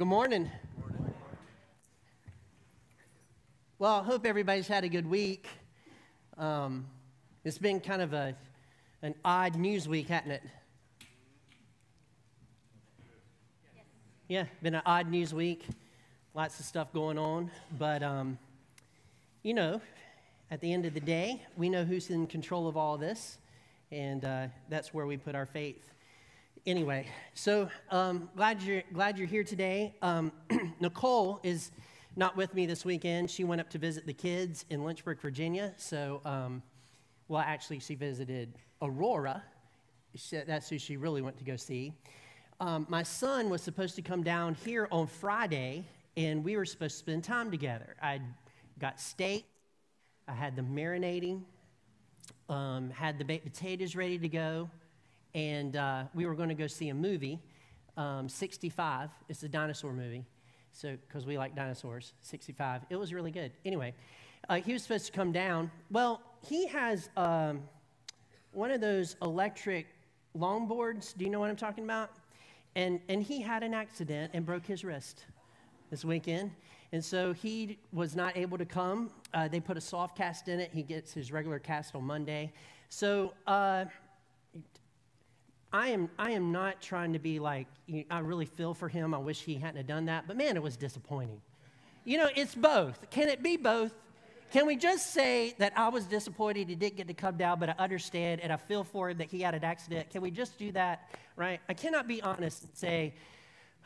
good morning. Well, I hope everybody's had a good week. Um, it's been kind of a, an odd news week, hasn't it? Yeah, been an odd news week. Lots of stuff going on. But, um, you know, at the end of the day, we know who's in control of all this, and uh, that's where we put our faith anyway, so um, glad you're glad you're here today. Um, Nicole is not with me this weekend. She went up to visit the kids in Lynchburg, Virginia. So, um, well, actually, she visited Aurora. She, that's who she really went to go see. Um, my son was supposed to come down here on Friday, and we were supposed to spend time together. I got steak. I had the marinating. Um, had the baked potatoes ready to go and uh, we were going to go see a movie, um, 65. It's a dinosaur movie, so because we like dinosaurs. 65. It was really good. Anyway, uh, he was supposed to come down. Well, he has um, one of those electric longboards. Do you know what I'm talking about? And and he had an accident and broke his wrist this weekend. And so he was not able to come. Uh, they put a soft cast in it. He gets his regular cast on Monday. So uh, I am, I am not trying to be like, I really feel for him. I wish he hadn't have done that. But man, it was disappointing. You know, it's both. Can it be both? Can we just say that I was disappointed he didn't get to come down, but I understand and I feel for him that he had an accident? Can we just do that, right? I cannot be honest and say,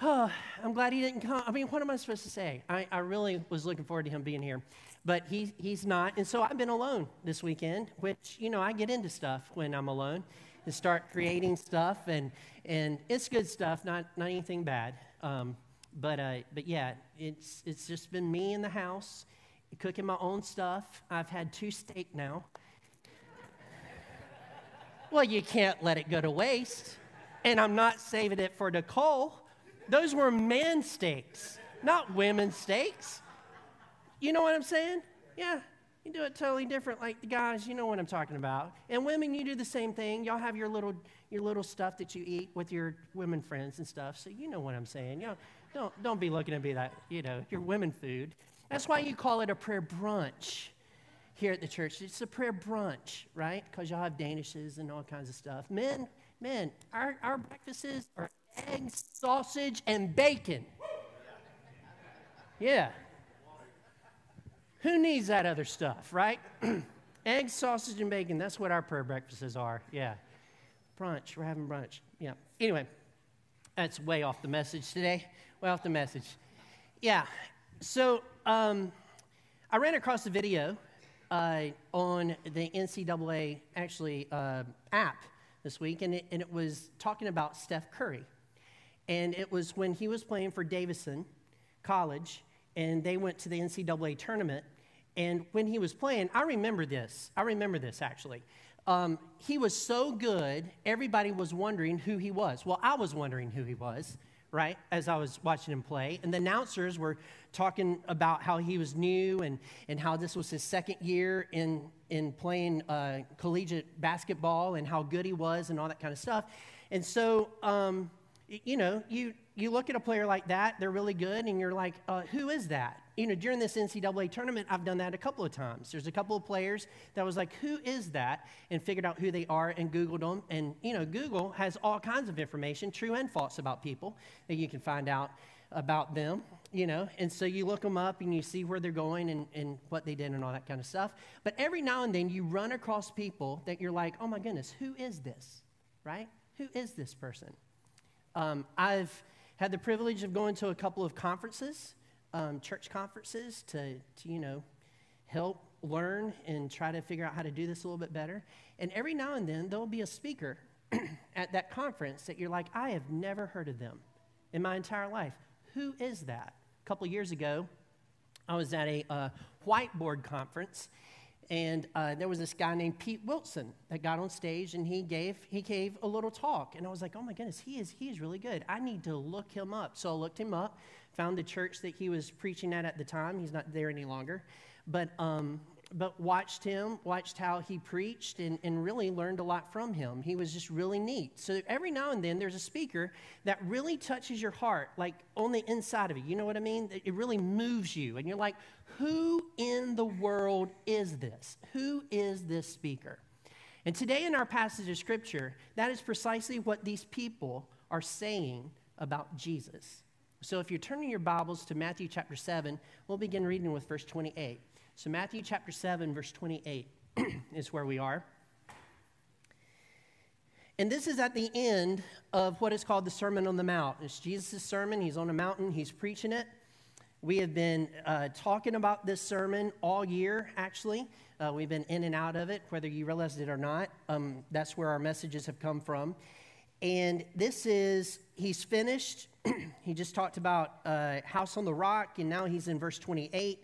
oh, I'm glad he didn't come. I mean, what am I supposed to say? I, I really was looking forward to him being here, but he, he's not. And so I've been alone this weekend, which, you know, I get into stuff when I'm alone and start creating stuff, and and it's good stuff, not not anything bad. Um, but uh, but yeah, it's it's just been me in the house, cooking my own stuff. I've had two steak now. well, you can't let it go to waste, and I'm not saving it for Nicole. Those were man steaks, not women steaks. You know what I'm saying? Yeah, you do it totally different. Like the guys, you know what I'm talking about. And women, you do the same thing. Y'all have your little your little stuff that you eat with your women friends and stuff. So you know what I'm saying. Know, don't don't be looking at me that you know your women food. That's why you call it a prayer brunch here at the church. It's a prayer brunch, right? Because y'all have danishes and all kinds of stuff. Men, men, our our breakfasts are eggs, sausage, and bacon. Yeah. Who needs that other stuff, right? Eggs, sausage, and bacon. That's what our prayer breakfasts are. Yeah. Brunch. We're having brunch. Yeah. Anyway, that's way off the message today. Way off the message. Yeah. So um, I ran across a video uh, on the NCAA actually uh, app this week, and it, and it was talking about Steph Curry. And it was when he was playing for Davidson College, and they went to the NCAA tournament, and when he was playing, I remember this. I remember this actually. Um, he was so good, everybody was wondering who he was. Well, I was wondering who he was, right, as I was watching him play. And the announcers were talking about how he was new and, and how this was his second year in, in playing uh, collegiate basketball and how good he was and all that kind of stuff. And so, um, you know, you, you look at a player like that, they're really good, and you're like, uh, who is that? You know, during this NCAA tournament, I've done that a couple of times. There's a couple of players that was like, who is that? And figured out who they are and Googled them. And, you know, Google has all kinds of information, true and false, about people that you can find out about them, you know. And so you look them up and you see where they're going and, and what they did and all that kind of stuff. But every now and then you run across people that you're like, oh my goodness, who is this, right? Who is this person? Um, I've had the privilege of going to a couple of conferences um, church conferences to, to, you know, help learn and try to figure out how to do this a little bit better. And every now and then, there'll be a speaker at that conference that you're like, I have never heard of them in my entire life. Who is that? A couple years ago, I was at a uh, whiteboard conference, and uh, there was this guy named Pete Wilson that got on stage, and he gave he gave a little talk, and I was like, oh my goodness, he is he is really good. I need to look him up. So I looked him up, found the church that he was preaching at at the time. He's not there any longer. But, um, but watched him, watched how he preached, and, and really learned a lot from him. He was just really neat. So every now and then there's a speaker that really touches your heart, like on the inside of you. You know what I mean? It really moves you. And you're like, who in the world is this? Who is this speaker? And today in our passage of scripture, that is precisely what these people are saying about Jesus. So if you're turning your Bibles to Matthew chapter 7, we'll begin reading with verse 28. So, Matthew chapter 7, verse 28 is where we are. And this is at the end of what is called the Sermon on the Mount. It's Jesus' sermon. He's on a mountain, he's preaching it. We have been uh, talking about this sermon all year, actually. Uh, we've been in and out of it, whether you realized it or not. Um, that's where our messages have come from. And this is, he's finished. he just talked about uh, House on the Rock, and now he's in verse 28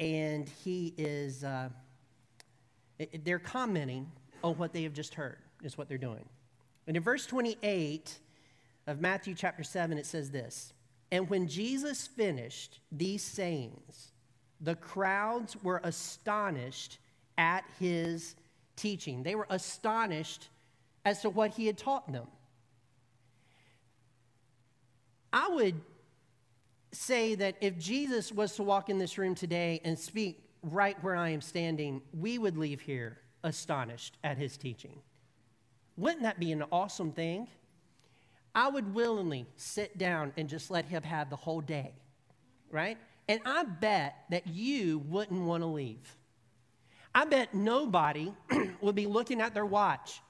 and he is, uh, they're commenting on what they have just heard, is what they're doing. And in verse 28 of Matthew chapter 7, it says this And when Jesus finished these sayings, the crowds were astonished at his teaching. They were astonished as to what he had taught them. I would say that if Jesus was to walk in this room today and speak right where I am standing, we would leave here astonished at his teaching. Wouldn't that be an awesome thing? I would willingly sit down and just let him have the whole day, right? And I bet that you wouldn't want to leave. I bet nobody would be looking at their watch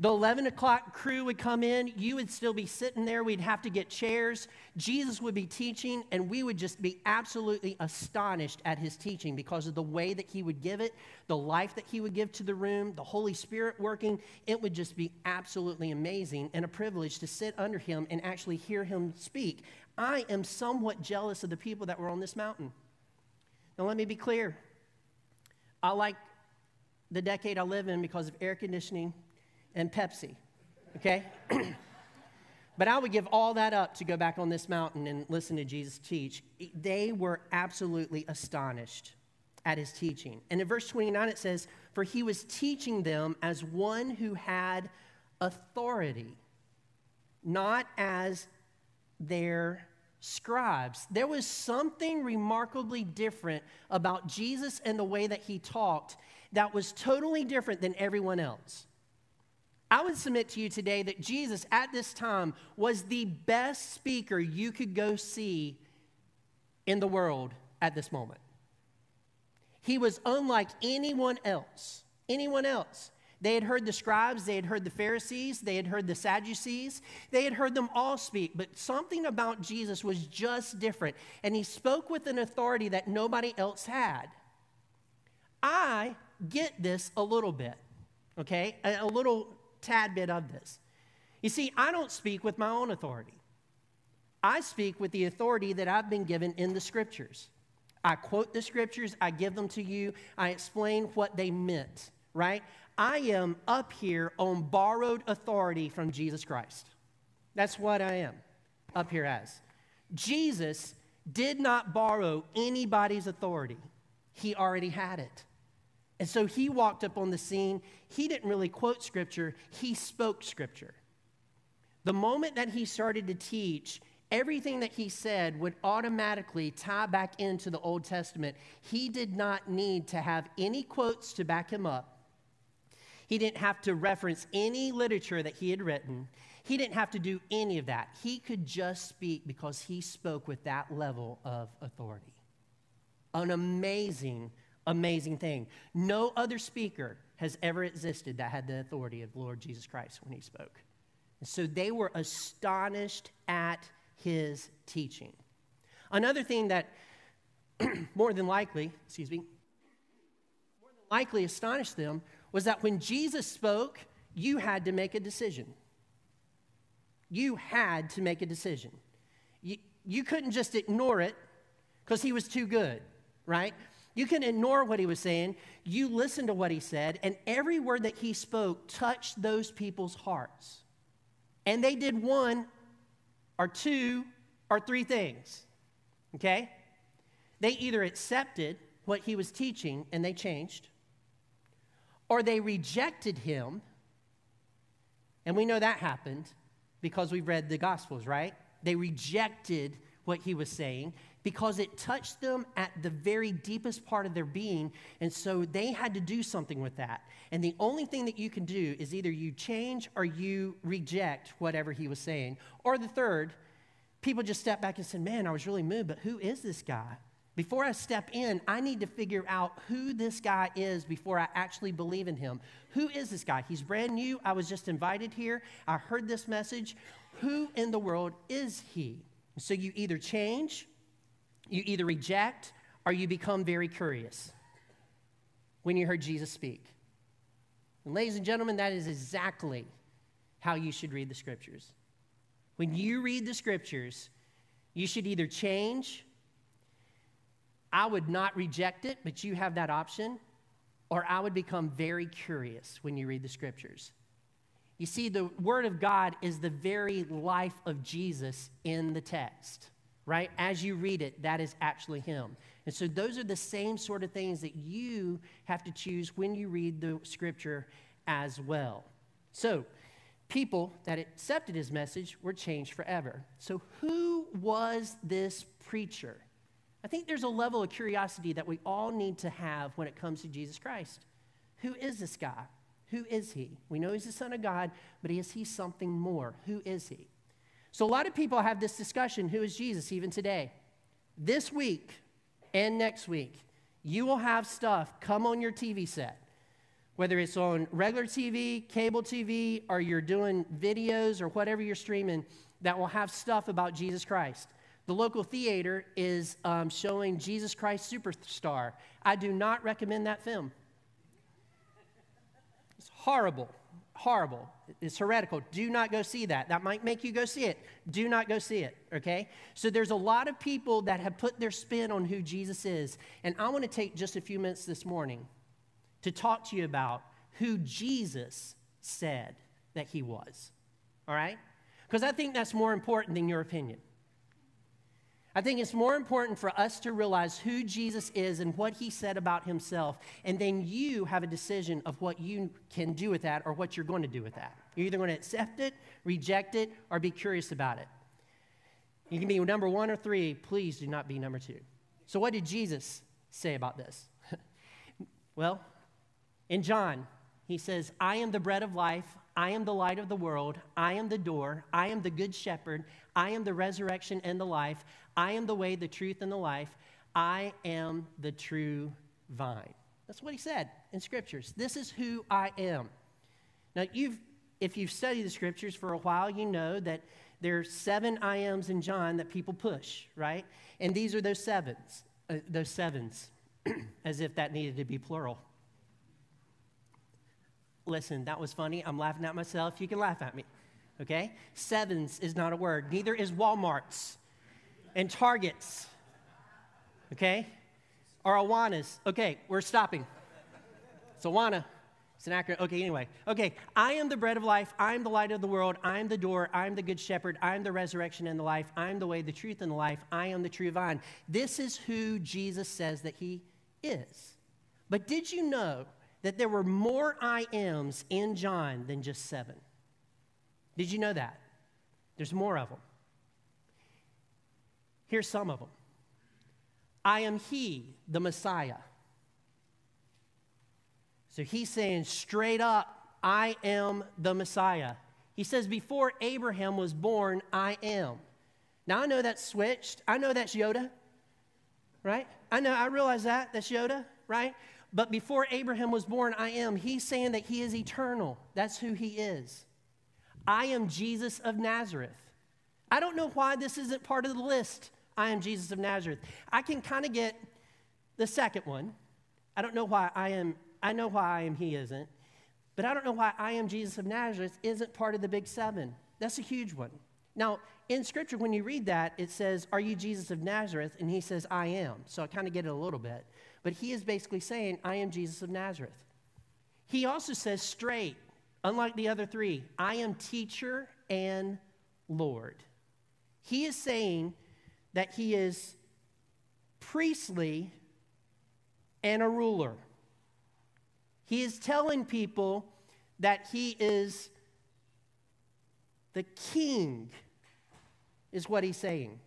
the 11 o'clock crew would come in. You would still be sitting there. We'd have to get chairs. Jesus would be teaching, and we would just be absolutely astonished at his teaching because of the way that he would give it, the life that he would give to the room, the Holy Spirit working. It would just be absolutely amazing and a privilege to sit under him and actually hear him speak. I am somewhat jealous of the people that were on this mountain. Now, let me be clear. I like the decade I live in because of air conditioning and Pepsi, okay? but I would give all that up to go back on this mountain and listen to Jesus teach. They were absolutely astonished at his teaching. And in verse 29, it says, For he was teaching them as one who had authority, not as their scribes. There was something remarkably different about Jesus and the way that he talked that was totally different than everyone else. I would submit to you today that Jesus at this time was the best speaker you could go see in the world at this moment. He was unlike anyone else. Anyone else. They had heard the scribes, they had heard the Pharisees, they had heard the Sadducees, they had heard them all speak, but something about Jesus was just different. And he spoke with an authority that nobody else had. I get this a little bit, okay? A, little tad bit of this. You see, I don't speak with my own authority. I speak with the authority that I've been given in the scriptures. I quote the scriptures, I give them to you, I explain what they meant, right? I am up here on borrowed authority from Jesus Christ. That's what I am up here as. Jesus did not borrow anybody's authority, he already had it. And so he walked up on the scene. He didn't really quote scripture, he spoke scripture. The moment that he started to teach, everything that he said would automatically tie back into the Old Testament. He did not need to have any quotes to back him up. He didn't have to reference any literature that he had written. He didn't have to do any of that. He could just speak because he spoke with that level of authority. An amazing amazing thing. No other speaker has ever existed that had the authority of Lord Jesus Christ when he spoke. And so they were astonished at his teaching. Another thing that more than likely, excuse me, more than likely astonished them was that when Jesus spoke, you had to make a decision. You had to make a decision. You, you couldn't just ignore it because he was too good, right? You can ignore what he was saying. You listen to what he said, and every word that he spoke touched those people's hearts. And they did one or two or three things. Okay? They either accepted what he was teaching and they changed, or they rejected him. And we know that happened because we've read the Gospels, right? They rejected what he was saying because it touched them at the very deepest part of their being. And so they had to do something with that. And the only thing that you can do is either you change or you reject whatever he was saying. Or the third, people just step back and say, Man, I was really moved, but who is this guy? Before I step in, I need to figure out who this guy is before I actually believe in him. Who is this guy? He's brand new. I was just invited here. I heard this message. Who in the world is he? So you either change, you either reject, or you become very curious when you heard Jesus speak. And ladies and gentlemen, that is exactly how you should read the scriptures. When you read the scriptures, you should either change I would not reject it, but you have that option, or I would become very curious when you read the scriptures. You see, the Word of God is the very life of Jesus in the text, right? As you read it, that is actually Him. And so, those are the same sort of things that you have to choose when you read the scripture as well. So, people that accepted His message were changed forever. So, who was this preacher? I think there's a level of curiosity that we all need to have when it comes to Jesus Christ. Who is this guy? Who is he? We know he's the Son of God, but is he something more? Who is he? So, a lot of people have this discussion who is Jesus even today? This week and next week, you will have stuff come on your TV set, whether it's on regular TV, cable TV, or you're doing videos or whatever you're streaming that will have stuff about Jesus Christ. The local theater is um, showing Jesus Christ Superstar. I do not recommend that film. It's horrible, horrible. It's heretical. Do not go see that. That might make you go see it. Do not go see it, okay? So there's a lot of people that have put their spin on who Jesus is. And I want to take just a few minutes this morning to talk to you about who Jesus said that he was, all right? Because I think that's more important than your opinion. I think it's more important for us to realize who Jesus is and what he said about himself, and then you have a decision of what you can do with that or what you're going to do with that. You're either going to accept it, reject it, or be curious about it. You can be number one or three. Please do not be number two. So, what did Jesus say about this? well, in John, he says, I am the bread of life. I am the light of the world. I am the door. I am the good shepherd. I am the resurrection and the life. I am the way, the truth, and the life. I am the true vine. That's what he said in scriptures. This is who I am. Now, you've, if you've studied the scriptures for a while, you know that there are seven I ams in John that people push, right? And these are those sevens, uh, those sevens, as if that needed to be plural. Listen, that was funny. I'm laughing at myself. You can laugh at me okay? Sevens is not a word, neither is Walmart's and Targets, okay? Or Awanas. Okay, we're stopping. It's Awana. It's an acronym. Okay, anyway. Okay, I am the bread of life. I am the light of the world. I am the door. I am the good shepherd. I am the resurrection and the life. I am the way, the truth, and the life. I am the true vine. This is who Jesus says that he is. But did you know that there were more I ams in John than just seven? Did you know that? There's more of them. Here's some of them I am He, the Messiah. So he's saying straight up, I am the Messiah. He says, Before Abraham was born, I am. Now I know that's switched. I know that's Yoda, right? I know, I realize that. That's Yoda, right? But before Abraham was born, I am. He's saying that he is eternal. That's who he is. I am Jesus of Nazareth. I don't know why this isn't part of the list. I am Jesus of Nazareth. I can kind of get the second one. I don't know why I am, I know why I am he isn't, but I don't know why I am Jesus of Nazareth isn't part of the big seven. That's a huge one. Now, in scripture, when you read that, it says, Are you Jesus of Nazareth? And he says, I am. So I kind of get it a little bit. But he is basically saying, I am Jesus of Nazareth. He also says straight. Unlike the other three, I am teacher and Lord. He is saying that he is priestly and a ruler. He is telling people that he is the king, is what he's saying.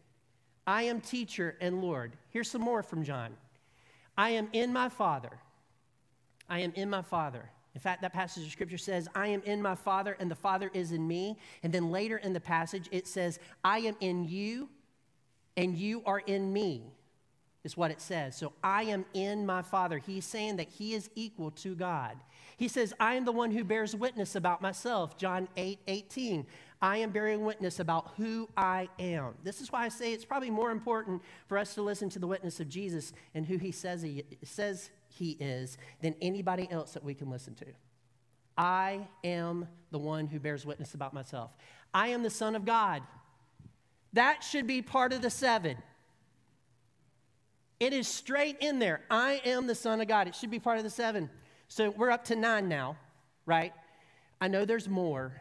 I am teacher and Lord. Here's some more from John. I am in my Father. I am in my Father. In fact, that passage of scripture says, I am in my Father, and the Father is in me. And then later in the passage, it says, I am in you, and you are in me, is what it says. So I am in my Father. He's saying that he is equal to God. He says, I am the one who bears witness about myself. John 8 18. I am bearing witness about who I am. This is why I say it's probably more important for us to listen to the witness of Jesus and who he says he, says he is than anybody else that we can listen to. I am the one who bears witness about myself. I am the Son of God. That should be part of the seven. It is straight in there. I am the Son of God. It should be part of the seven. So we're up to nine now, right? I know there's more,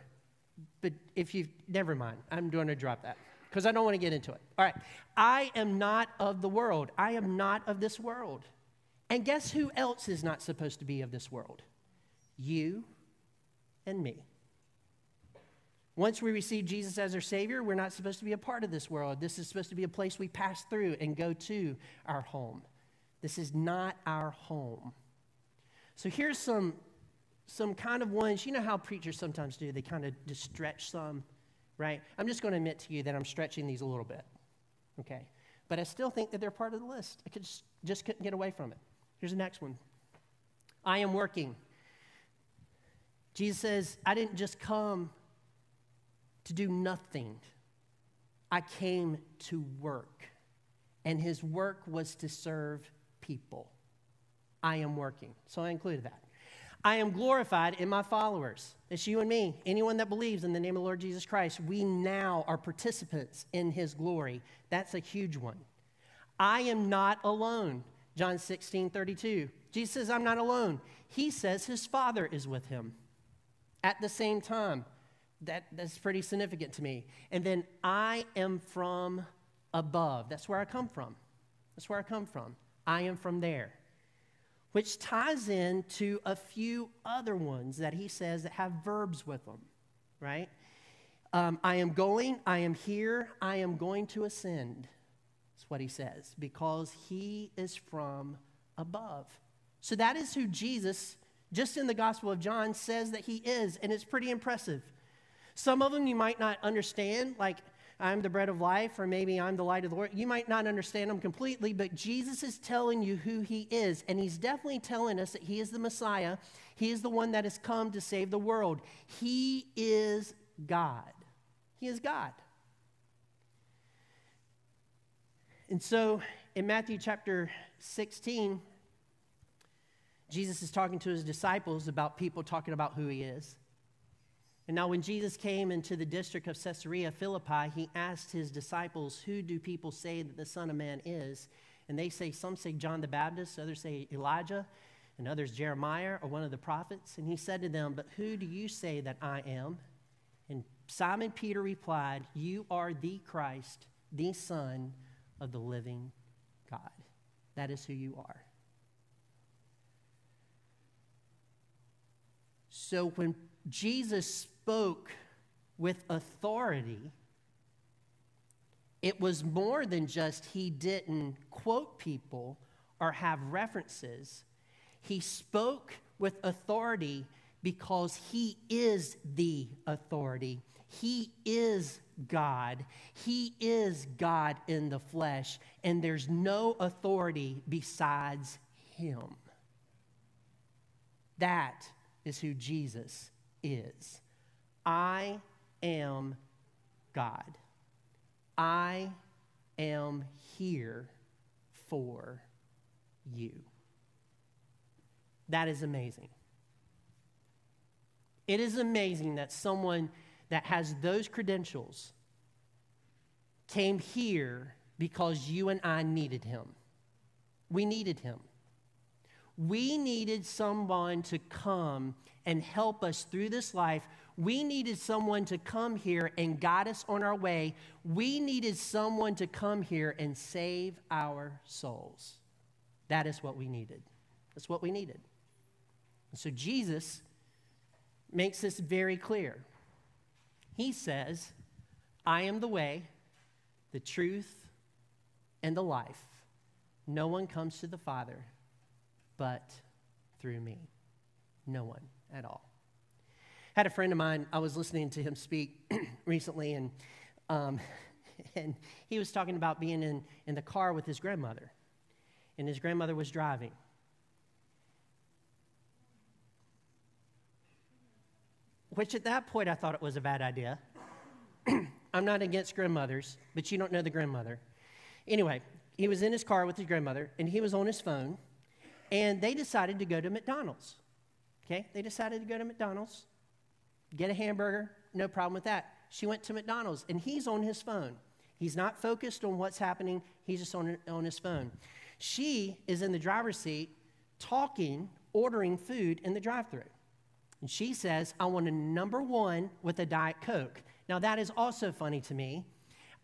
but if you, never mind, I'm going to drop that because I don't want to get into it. All right. I am not of the world. I am not of this world. And guess who else is not supposed to be of this world? You and me. Once we receive Jesus as our Savior, we're not supposed to be a part of this world. This is supposed to be a place we pass through and go to our home. This is not our home. So here's some, some kind of ones. You know how preachers sometimes do, they kind of just stretch some, right? I'm just going to admit to you that I'm stretching these a little bit, okay? But I still think that they're part of the list. I could just, just couldn't get away from it. Here's the next one I am working. Jesus says, I didn't just come to do nothing, I came to work. And his work was to serve people. I am working. So I included that. I am glorified in my followers. It's you and me. Anyone that believes in the name of the Lord Jesus Christ, we now are participants in his glory. That's a huge one. I am not alone. John 16, 32. Jesus says, I'm not alone. He says his Father is with him at the same time. That, that's pretty significant to me. And then I am from above. That's where I come from. That's where I come from. I am from there. Which ties in to a few other ones that he says that have verbs with them, right? Um, I am going, I am here, I am going to ascend. That's what he says, because he is from above. So that is who Jesus, just in the Gospel of John, says that he is, and it's pretty impressive. Some of them you might not understand, like I'm the bread of life, or maybe I'm the light of the world. You might not understand them completely, but Jesus is telling you who he is, and he's definitely telling us that he is the Messiah. He is the one that has come to save the world. He is God. He is God. And so in Matthew chapter 16, Jesus is talking to his disciples about people talking about who he is. And now, when Jesus came into the district of Caesarea Philippi, he asked his disciples, Who do people say that the Son of Man is? And they say, Some say John the Baptist, others say Elijah, and others Jeremiah or one of the prophets. And he said to them, But who do you say that I am? And Simon Peter replied, You are the Christ, the Son of the living God. That is who you are. So when Jesus spoke with authority, it was more than just he didn't quote people or have references. He spoke with authority because he is the authority. He is God. He is God in the flesh, and there's no authority besides him. That is who Jesus is. I am God. I am here for you. That is amazing. It is amazing that someone that has those credentials came here because you and I needed him. We needed him. We needed someone to come and help us through this life. We needed someone to come here and guide us on our way. We needed someone to come here and save our souls. That is what we needed. That's what we needed. And so Jesus makes this very clear. He says, I am the way, the truth, and the life. No one comes to the Father but through me. No one at all. Had a friend of mine, I was listening to him speak recently, and, um, and he was talking about being in, in the car with his grandmother. And his grandmother was driving. Which at that point I thought it was a bad idea. I'm not against grandmothers, but you don't know the grandmother. Anyway, he was in his car with his grandmother, and he was on his phone, and they decided to go to McDonald's. Okay? They decided to go to McDonald's, get a hamburger, no problem with that. She went to McDonald's, and he's on his phone. He's not focused on what's happening, he's just on, on his phone. She is in the driver's seat talking, ordering food in the drive through. And she says, I want a number one with a Diet Coke. Now, that is also funny to me.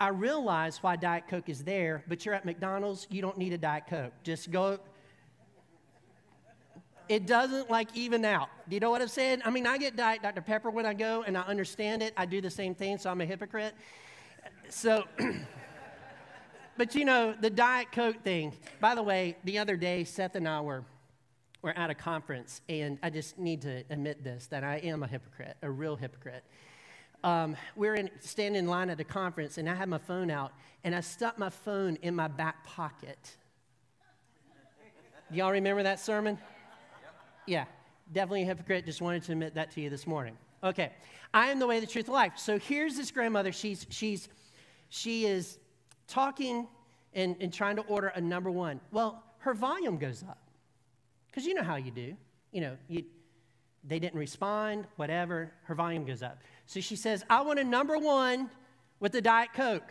I realize why Diet Coke is there, but you're at McDonald's, you don't need a Diet Coke. Just go. It doesn't like even out. Do you know what I'm saying? I mean, I get Diet Dr. Pepper when I go, and I understand it. I do the same thing, so I'm a hypocrite. So, but you know, the Diet Coke thing. By the way, the other day, Seth and I were we're at a conference, and I just need to admit this that I am a hypocrite, a real hypocrite. Um, we're in, standing in line at a conference, and I had my phone out, and I stuck my phone in my back pocket. Y'all remember that sermon? Yeah, definitely a hypocrite. Just wanted to admit that to you this morning. Okay, I am the way, the truth, the life. So here's this grandmother. She's she's she is talking and, and trying to order a number one. Well, her volume goes up. Because you know how you do. You know, you, they didn't respond, whatever, her volume goes up. So she says, I want a number one with the Diet Coke.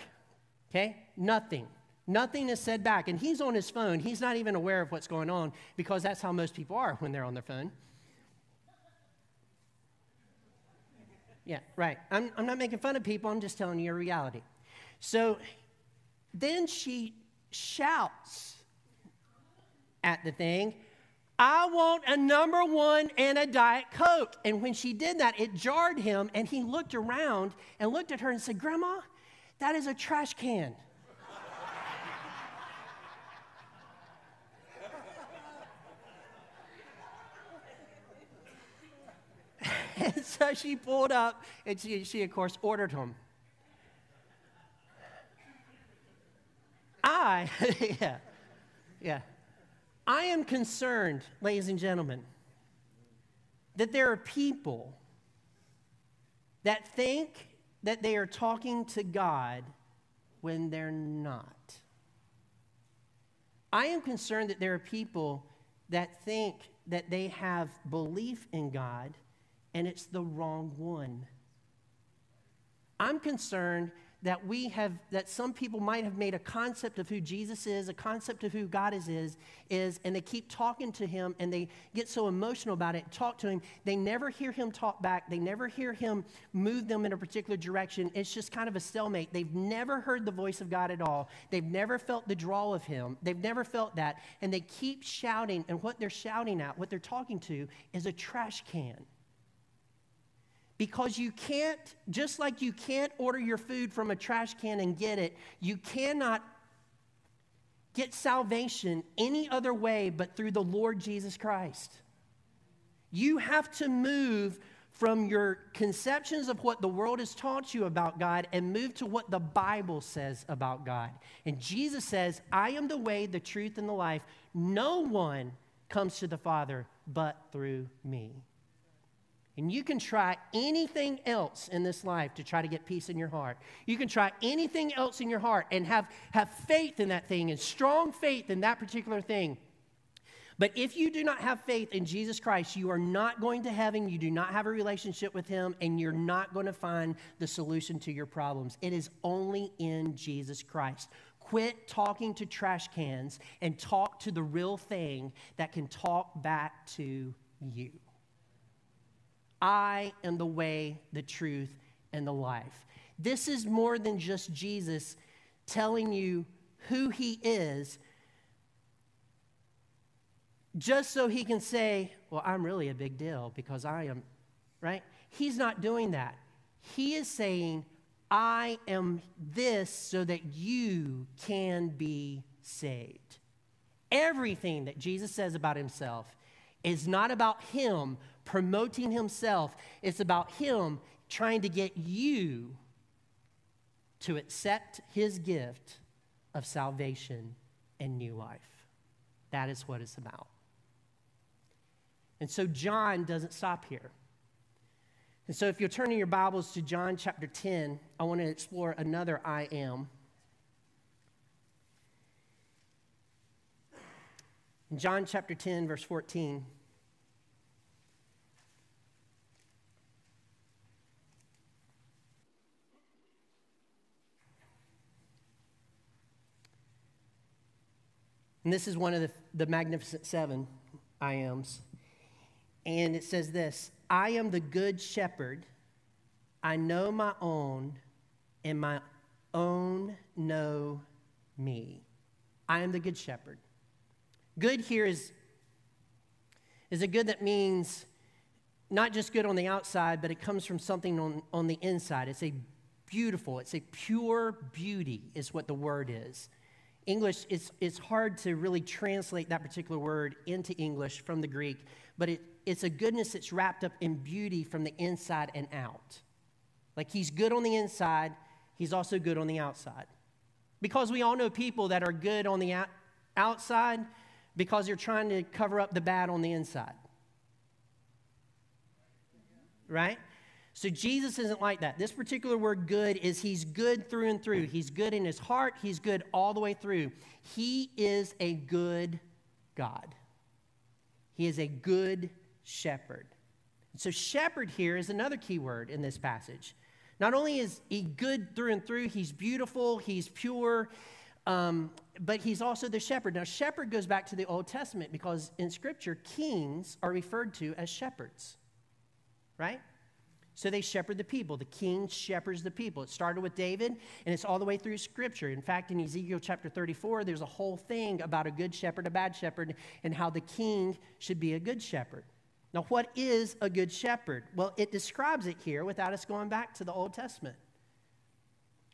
Okay? Nothing. Nothing is said back. And he's on his phone. He's not even aware of what's going on because that's how most people are when they're on their phone. Yeah, right. I'm, I'm not making fun of people, I'm just telling you a reality. So then she shouts at the thing, I want a number one and a Diet Coke. And when she did that, it jarred him, and he looked around and looked at her and said, Grandma, that is a trash can. And so she pulled up and she, she, of course, ordered him. I, yeah, yeah. I am concerned, ladies and gentlemen, that there are people that think that they are talking to God when they're not. I am concerned that there are people that think that they have belief in God and it's the wrong one. I'm concerned that we have that some people might have made a concept of who Jesus is, a concept of who God is is, is and they keep talking to him and they get so emotional about it, talk to him. They never hear him talk back. They never hear him move them in a particular direction. It's just kind of a stalemate. They've never heard the voice of God at all. They've never felt the draw of him. They've never felt that. And they keep shouting, and what they're shouting at, what they're talking to, is a trash can because you can't, just like you can't order your food from a trash can and get it, you cannot get salvation any other way but through the Lord Jesus Christ. You have to move from your conceptions of what the world has taught you about God and move to what the Bible says about God. And Jesus says, I am the way, the truth, and the life. No one comes to the Father but through me. And you can try anything else in this life to try to get peace in your heart. You can try anything else in your heart and have, have faith in that thing and strong faith in that particular thing. But if you do not have faith in Jesus Christ, you are not going to heaven, you do not have a relationship with Him, and you're not going to find the solution to your problems. It is only in Jesus Christ. Quit talking to trash cans and talk to the real thing that can talk back to you. I am the way, the truth, and the life. This is more than just Jesus telling you who he is. just so he can say, Well, I'm really a big deal because I am, right? He's not doing that. He is saying, I am this so that you can be saved. Everything that Jesus says about himself is not about him promoting himself, it's about him trying to get you to accept his gift of salvation and new life. That is what it's about. And so John doesn't stop here. And so if you're turning your Bibles to John chapter 10, I want to explore another I am. In John chapter 10, verse 14. And this is one of the, the magnificent seven I ams. And it says this I am the good shepherd. I know my own, and my own know me. I am the good shepherd. Good here is, is a good that means not just good on the outside, but it comes from something on, on the inside. It's a beautiful, it's a pure beauty, is what the word is. English, it's, it's hard to really translate that particular word into English from the Greek, but it, it's a goodness that's wrapped up in beauty from the inside and out. Like he's good on the inside, he's also good on the outside. Because we all know people that are good on the outside because they're trying to cover up the bad on the inside. Right? So Jesus isn't like that. This particular word good is he's good through and through. He's good in his heart, he's good all the way through. He is a good God. He is a good shepherd. So, shepherd here is another key word in this passage. Not only is he good through and through, he's beautiful, he's pure, um, but he's also the shepherd. Now, shepherd goes back to the Old Testament because in Scripture, kings are referred to as shepherds, right? So they shepherd the people. The king shepherds the people. It started with David, and it's all the way through Scripture. In fact, in Ezekiel chapter 34, there's a whole thing about a good shepherd, a bad shepherd, and how the king should be a good shepherd. Now, what is a good shepherd? Well, it describes it here without us going back to the Old Testament.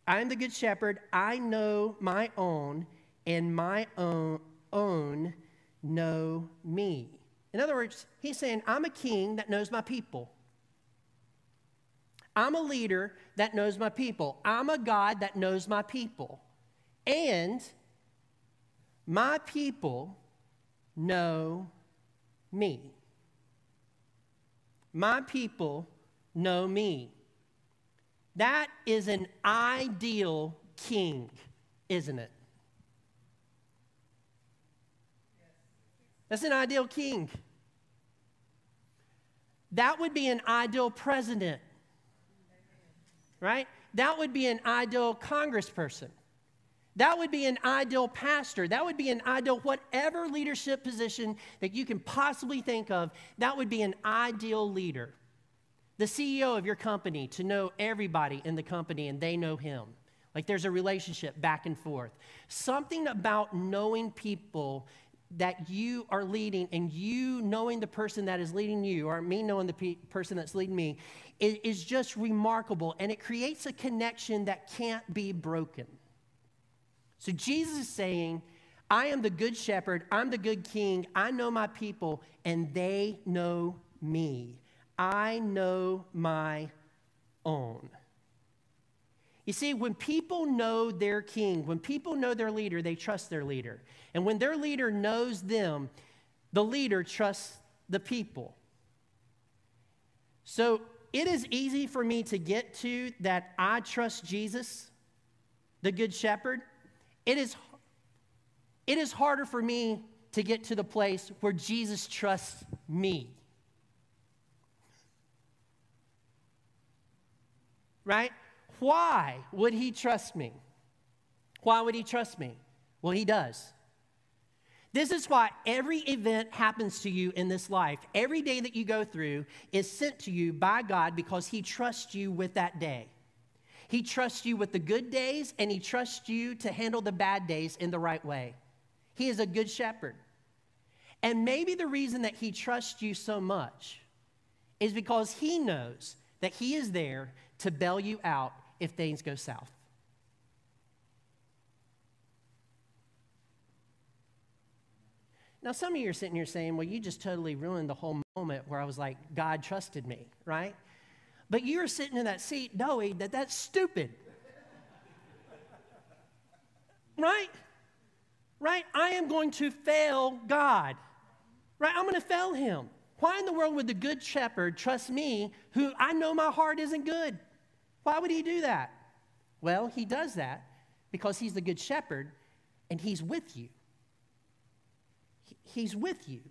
I am the good shepherd. I know my own, and my own, own know me. In other words, he's saying, I'm a king that knows my people. I'm a leader that knows my people. I'm a God that knows my people. And my people know me. My people know me. That is an ideal king, isn't it? That's an ideal king. That would be an ideal president right? That would be an ideal congressperson. That would be an ideal pastor. That would be an ideal, whatever leadership position that you can possibly think of, that would be an ideal leader. The CEO of your company to know everybody in the company and they know him. Like there's a relationship back and forth. Something about knowing people that you are leading and you knowing the person that is leading you, or me knowing the pe- person that's leading me, is, is just remarkable. And it creates a connection that can't be broken. So Jesus is saying, I am the good shepherd, I'm the good king, I know my people, and they know me. I know my own. You see, when people know their king, when people know their leader, they trust their leader. And when their leader knows them, the leader trusts the people. So it is easy for me to get to that I trust Jesus, the Good Shepherd. It is, it is harder for me to get to the place where Jesus trusts me. Right? Why would he trust me? Why would he trust me? Well, he does. This is why every event happens to you in this life. Every day that you go through is sent to you by God because He trusts you with that day. He trusts you with the good days and He trusts you to handle the bad days in the right way. He is a good shepherd. And maybe the reason that he trusts you so much is because he knows that he is there to bail you out if things go south. Now, some of you are sitting here saying, well, you just totally ruined the whole moment where I was like, God trusted me, right? But you're sitting in that seat knowing that that's stupid. right? Right? I am going to fail God. Right? I'm going to fail him. Why in the world would the good shepherd trust me who I know my heart isn't good? Why would he do that? Well, he does that because he's the good shepherd and he's with you. He's with you.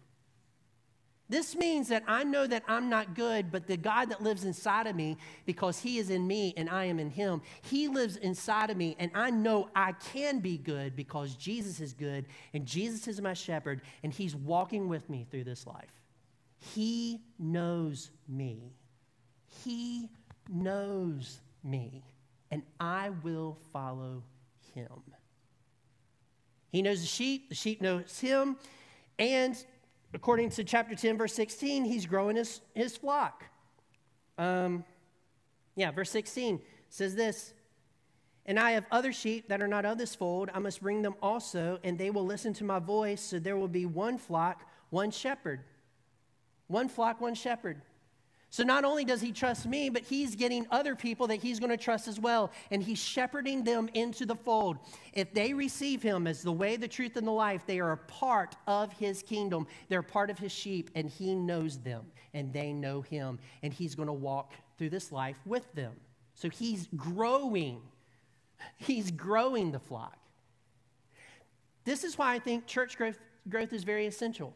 This means that I know that I'm not good, but the God that lives inside of me, because He is in me and I am in Him, He lives inside of me, and I know I can be good because Jesus is good and Jesus is my shepherd, and He's walking with me through this life. He knows me. He knows me, and I will follow Him. He knows the sheep, the sheep knows Him. And according to chapter 10, verse 16, he's growing his, his flock. Um, yeah, verse 16 says this And I have other sheep that are not of this fold. I must bring them also, and they will listen to my voice. So there will be one flock, one shepherd. One flock, one shepherd. So not only does he trust me, but he's getting other people that he's going to trust as well. And he's shepherding them into the fold. If they receive him as the way, the truth, and the life, they are a part of his kingdom. They're part of his sheep, and he knows them, and they know him. And he's going to walk through this life with them. So he's growing. He's growing the flock. This is why I think church growth, growth is very essential.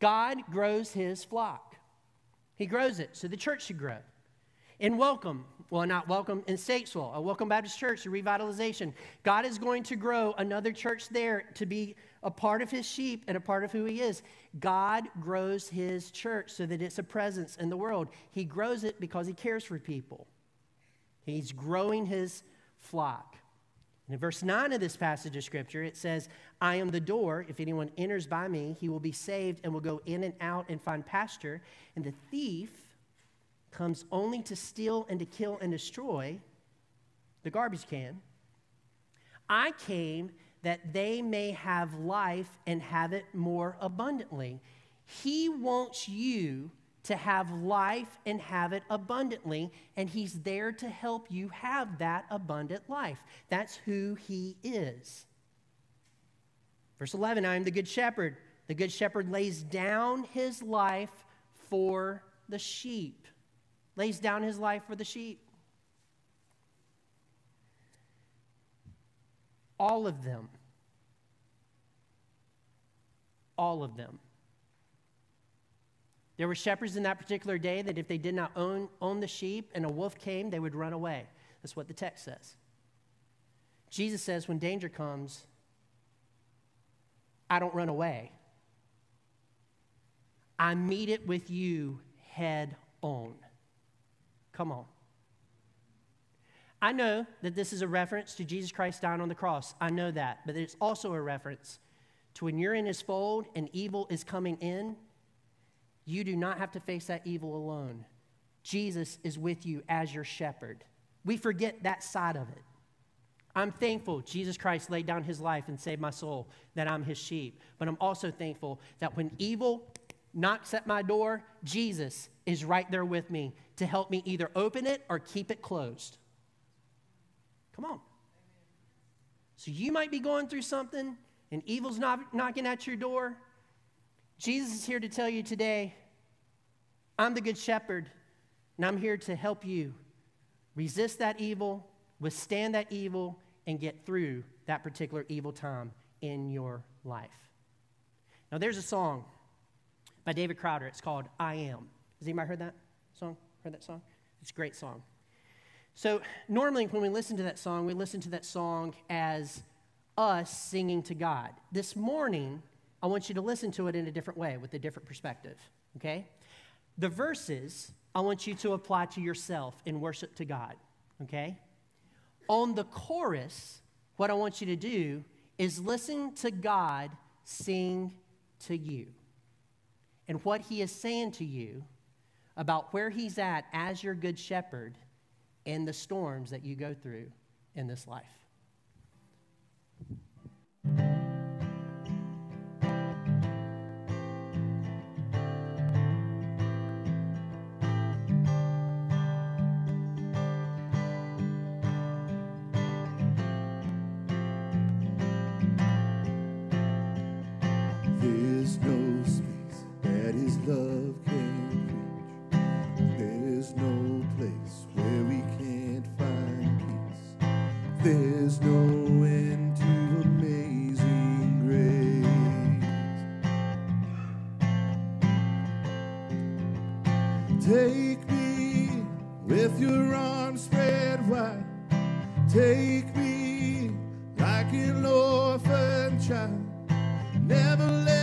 God grows his flock. He grows it, so the church should grow. In Welcome, well, not Welcome, in Statesville, a Welcome Baptist Church, a revitalization, God is going to grow another church there to be a part of his sheep and a part of who he is. God grows his church so that it's a presence in the world. He grows it because he cares for people. He's growing his flock. In verse 9 of this passage of Scripture, it says, I am the door. If anyone enters by me, he will be saved and will go in and out and find pasture. And the thief comes only to steal and to kill and destroy the garbage can. I came that they may have life and have it more abundantly. He wants you to have life and have it abundantly, and He's there to help you have that abundant life. That's who He is. Verse 11 I am the good shepherd. The good shepherd lays down his life for the sheep, lays down his life for the sheep. All of them. All of them there were shepherds in that particular day that if they did not own, own the sheep and a wolf came, they would run away. That's what the text says. Jesus says, when danger comes, I don't run away. I meet it with you head on. Come on. I know that this is a reference to Jesus Christ dying on the cross. I know that. But it's also a reference to when you're in his fold and evil is coming in, you do not have to face that evil alone. Jesus is with you as your shepherd. We forget that side of it. I'm thankful Jesus Christ laid down his life and saved my soul, that I'm his sheep. But I'm also thankful that when evil knocks at my door, Jesus is right there with me to help me either open it or keep it closed. Come on. So you might be going through something and evil's knocking at your door. Jesus is here to tell you today I'm the good shepherd, and I'm here to help you resist that evil, withstand that evil, and get through that particular evil time in your life. Now, there's a song by David Crowder. It's called I Am. Has anybody heard that song? Heard that song? It's a great song. So, normally when we listen to that song, we listen to that song as us singing to God. This morning, I want you to listen to it in a different way with a different perspective, okay? The verses I want you to apply to yourself in worship to God, okay? On the chorus, what I want you to do is listen to God sing to you. And what he is saying to you about where he's at as your good shepherd in the storms that you go through in this life. with your arms spread wide. Take me like an orphan child. Never let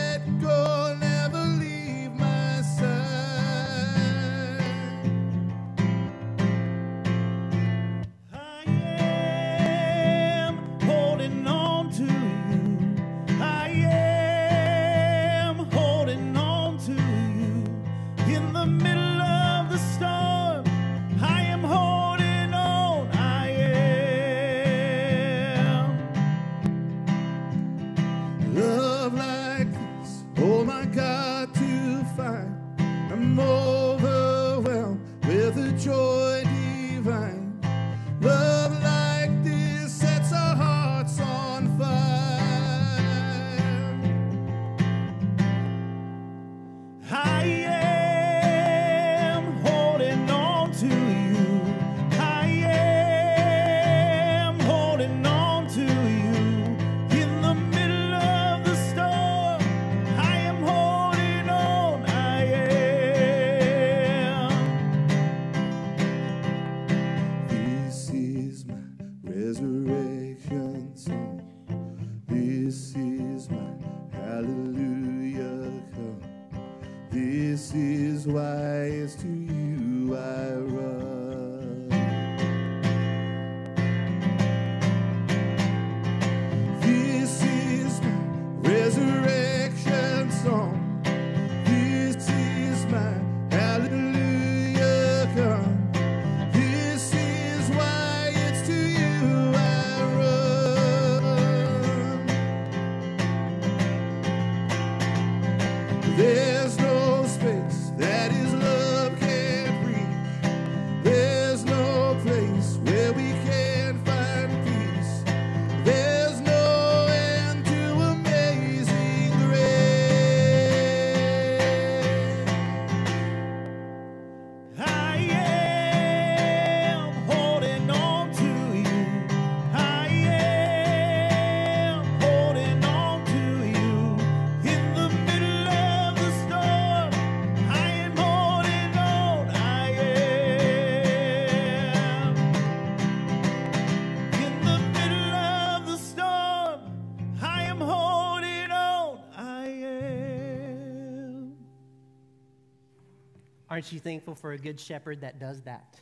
Aren't you thankful for a good shepherd that does that?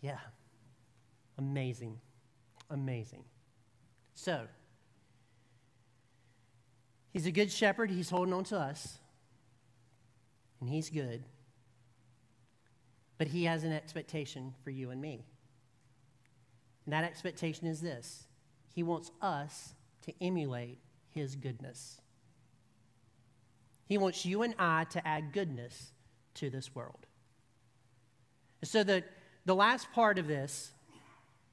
Yeah. Amazing. Amazing. So, he's a good shepherd. He's holding on to us, and he's good. But he has an expectation for you and me. And that expectation is this He wants us to emulate his goodness. He wants you and I to add goodness to this world. So the, the last part of this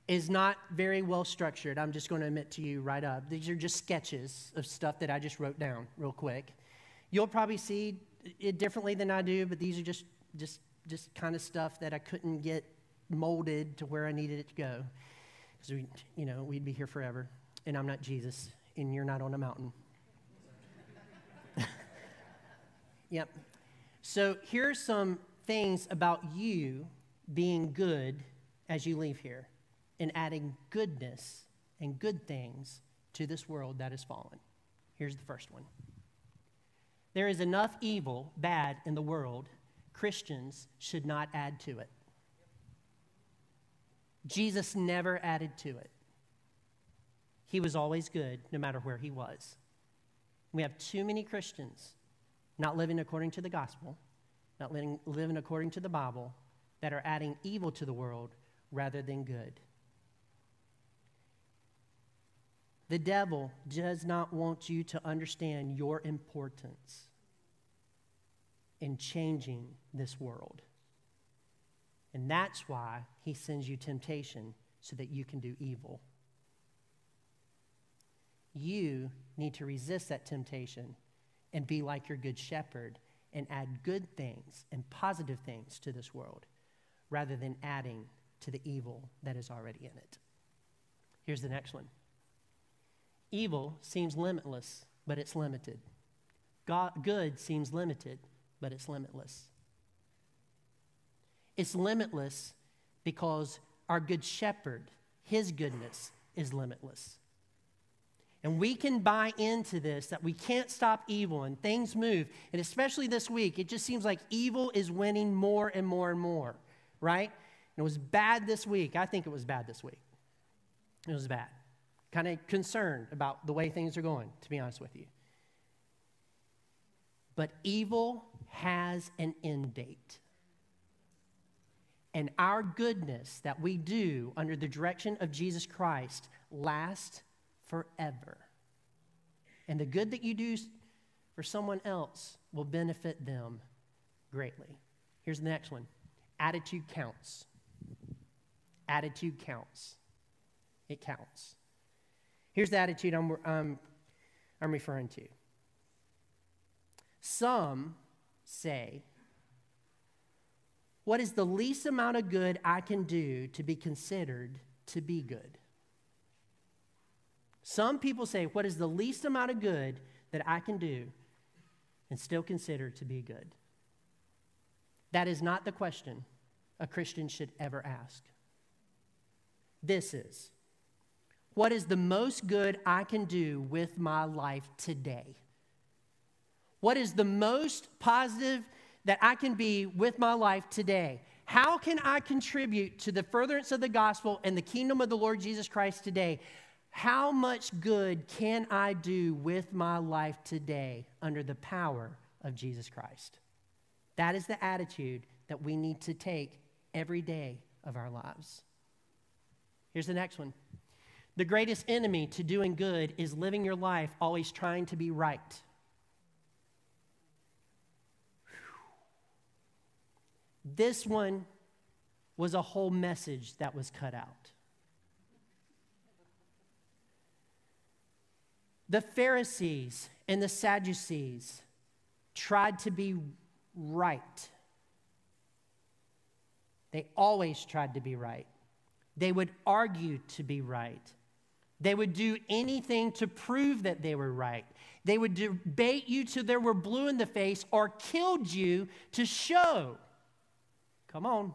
is not very well structured. I'm just going to admit to you right up. These are just sketches of stuff that I just wrote down real quick. You'll probably see it differently than I do, but these are just just just kind of stuff that I couldn't get molded to where I needed it to go. Because we, you know, we'd be here forever, and I'm not Jesus, and you're not on a mountain. yep. So here's some things about you being good as you leave here and adding goodness and good things to this world that has fallen. Here's the first one there is enough evil, bad in the world. Christians should not add to it. Jesus never added to it. He was always good, no matter where he was. We have too many Christians not living according to the gospel, not living, living according to the Bible, that are adding evil to the world rather than good. The devil does not want you to understand your importance in changing this world. And that's why he sends you temptation so that you can do evil. You need to resist that temptation and be like your good shepherd and add good things and positive things to this world rather than adding to the evil that is already in it. Here's the next one Evil seems limitless, but it's limited. God, good seems limited, but it's limitless. It's limitless because our good shepherd, his goodness, is limitless. And we can buy into this that we can't stop evil and things move. And especially this week, it just seems like evil is winning more and more and more, right? And it was bad this week. I think it was bad this week. It was bad kind of concerned about the way things are going, to be honest with you. But evil has an end date. And our goodness that we do under the direction of Jesus Christ lasts forever. And the good that you do for someone else will benefit them greatly. Here's the next one attitude counts. Attitude counts. It counts. Here's the attitude I'm, I'm, I'm referring to. Some say, What is the least amount of good I can do to be considered to be good? Some people say, What is the least amount of good that I can do and still consider to be good? That is not the question a Christian should ever ask. This is what is the most good I can do with my life today? What is the most positive that I can be with my life today? How can I contribute to the furtherance of the gospel and the kingdom of the Lord Jesus Christ today? How much good can I do with my life today under the power of Jesus Christ? That is the attitude that we need to take every day of our lives. Here's the next one the greatest enemy to doing good is living your life always trying to be right. This one was a whole message that was cut out. The Pharisees and the Sadducees tried to be right. They always tried to be right. They would argue to be right. They would do anything to prove that they were right. They would debate you till they were blue in the face or killed you to show, come on,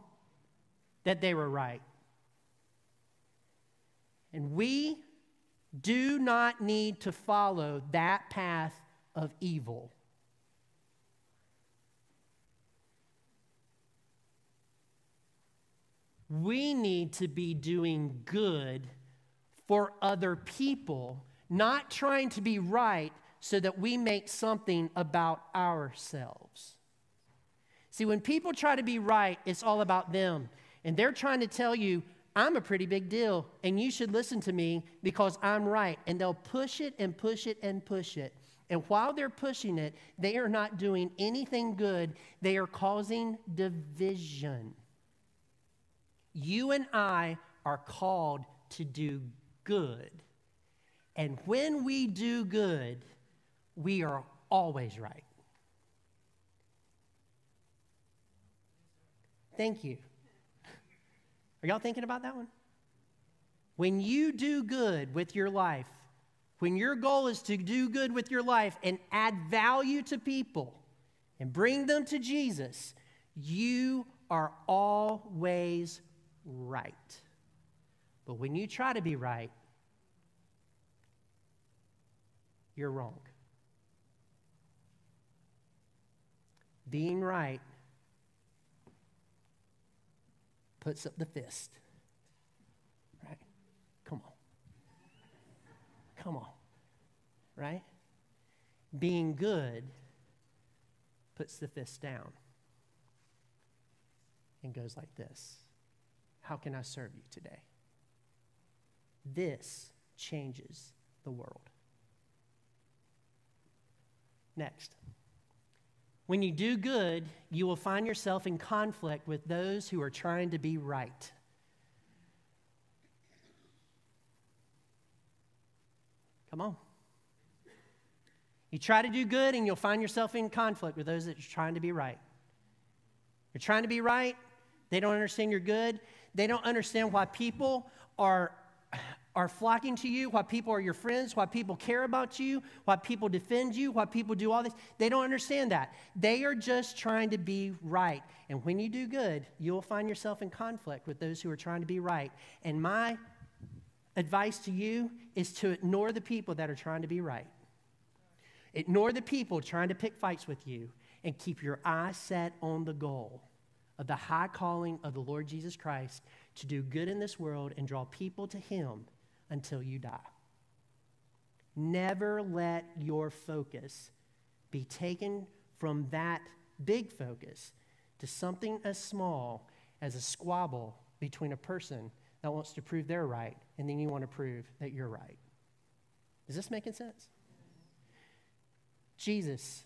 that they were right. And we do not need to follow that path of evil. We need to be doing good for other people, not trying to be right so that we make something about ourselves. See, when people try to be right, it's all about them. And they're trying to tell you, I'm a pretty big deal, and you should listen to me because I'm right. And they'll push it and push it and push it. And while they're pushing it, they are not doing anything good, they are causing division. You and I are called to do good. And when we do good, we are always right. Thank you. Are y'all thinking about that one? When you do good with your life, when your goal is to do good with your life and add value to people and bring them to Jesus, you are always right. But when you try to be right, you're wrong. Being right puts up the fist. Right? Come on. Come on. Right? being good puts the fist down and goes like this How can I serve you today? This changes the world. Next. When you do good, you will find yourself in conflict with those who are trying to be right. Come on. You try to do good, and you'll find yourself in conflict with those that are trying to be right. You're trying to be right, they don't understand you're good, they don't understand why people are are flocking to you, why people are your friends, why people care about you, why people defend you, why people do all this. They don't understand that. They are just trying to be right. And when you do good, you'll find yourself in conflict with those who are trying to be right. And my advice to you is to ignore the people that are trying to be right. Ignore the people trying to pick fights with you and keep your eyes set on the goal of the high calling of the Lord Jesus Christ to do good in this world and draw people to Him until you die. Never let your focus be taken from that big focus to something as small as a squabble between a person that wants to prove they're right and then you want to prove that you're right. Is this making sense? Jesus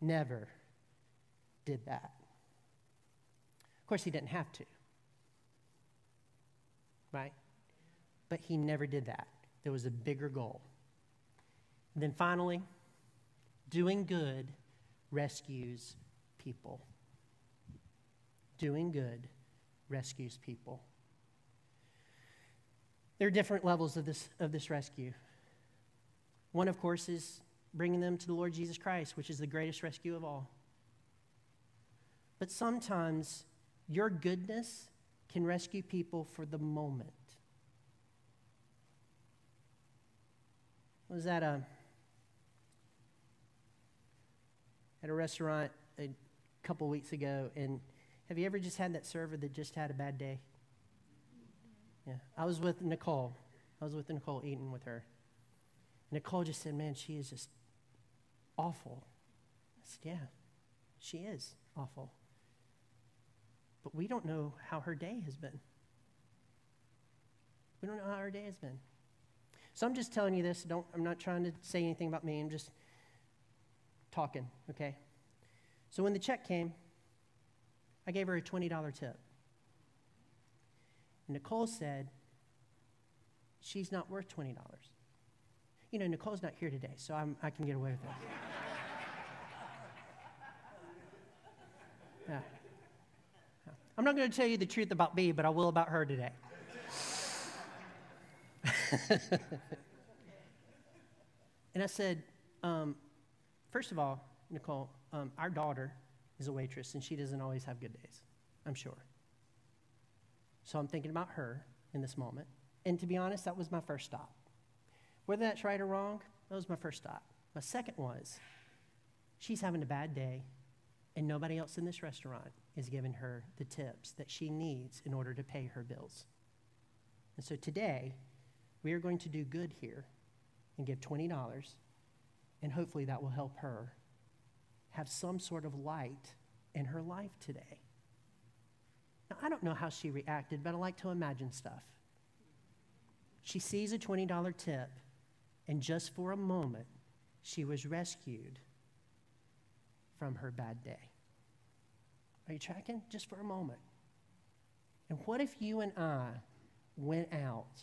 never did that. Of course, he didn't have to. Right? But he never did that. There was a bigger goal. And then finally, doing good rescues people. Doing good rescues people. There are different levels of this, of this rescue. One, of course, is bringing them to the Lord Jesus Christ, which is the greatest rescue of all. But sometimes your goodness can rescue people for the moment. Was at a at a restaurant a couple weeks ago, and have you ever just had that server that just had a bad day? Yeah, I was with Nicole. I was with Nicole eating with her. Nicole just said, "Man, she is just awful." I said, "Yeah, she is awful." But we don't know how her day has been. We don't know how her day has been. So I'm just telling you this. Don't, I'm not trying to say anything about me. I'm just talking, okay? So when the check came, I gave her a $20 tip. And Nicole said, she's not worth $20. You know, Nicole's not here today, so I'm, i can get away with it. Yeah. I'm not going to tell you the truth about me, but I will about her today. and I said, um, first of all, Nicole, um, our daughter is a waitress and she doesn't always have good days, I'm sure. So I'm thinking about her in this moment. And to be honest, that was my first stop. Whether that's right or wrong, that was my first stop. My second was, she's having a bad day, and nobody else in this restaurant is giving her the tips that she needs in order to pay her bills. And so today, we are going to do good here and give $20, and hopefully that will help her have some sort of light in her life today. Now, I don't know how she reacted, but I like to imagine stuff. She sees a $20 tip, and just for a moment, she was rescued from her bad day. Are you tracking? Just for a moment. And what if you and I went out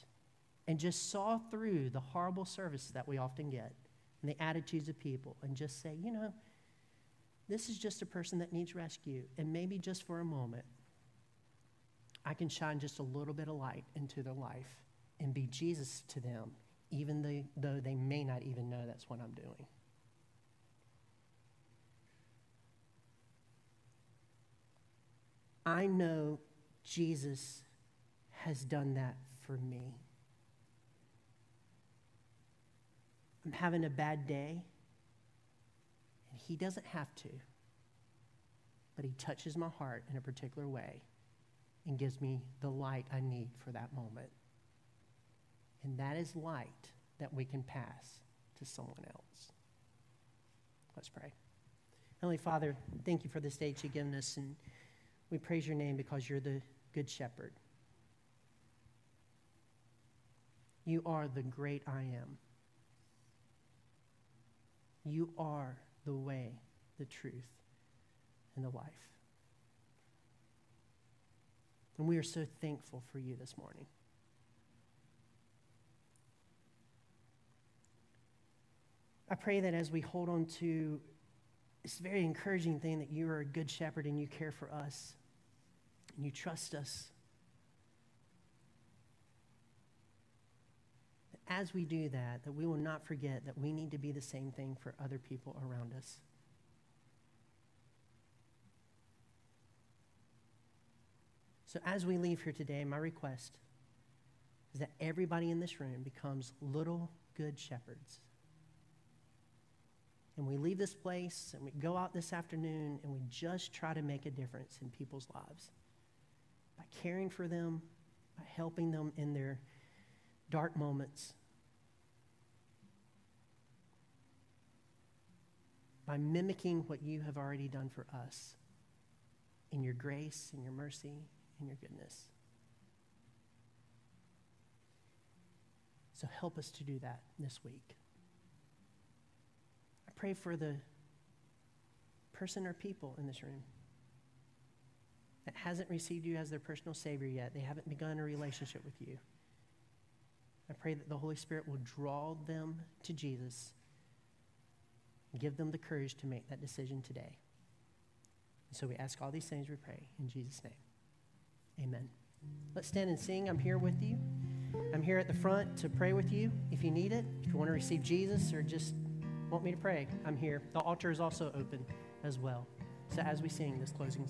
and just saw through the horrible service that we often get and the attitudes of people and just say, you know, this is just a person that needs rescue. And maybe just for a moment, I can shine just a little bit of light into their life and be Jesus to them, even though they may not even know that's what I'm doing. I know Jesus has done that for me. I'm having a bad day. And He doesn't have to, but He touches my heart in a particular way and gives me the light I need for that moment. And that is light that we can pass to someone else. Let's pray. Heavenly Father, thank you for this day you've given us, and we praise your name because you're the good shepherd. You are the great I am. You are the way, the truth, and the life. And we are so thankful for you this morning. I pray that as we hold on to this very encouraging thing that you are a good shepherd and you care for us and you trust us, as we do that, that we will not forget that we need to be the same thing for other people around us. So as we leave here today, my request is that everybody in this room becomes little good shepherds and we leave this place and we go out this afternoon and we just try to make a difference in people's lives by caring for them, by helping them in their dark moments, by mimicking what you have already done for us in your grace, in your mercy, in your goodness. So help us to do that this week I pray for the person or people in this room that hasn't received you as their personal Savior yet. They haven't begun a relationship with you. I pray that the Holy Spirit will draw them to Jesus give them the courage to make that decision today. So we ask all these things, we pray, in Jesus' name. Amen. Let's stand and sing. I'm here with you. I'm here at the front to pray with you if you need it, if you want to receive Jesus or just want me to pray, I'm here. The altar is also open as well. So as we sing this closing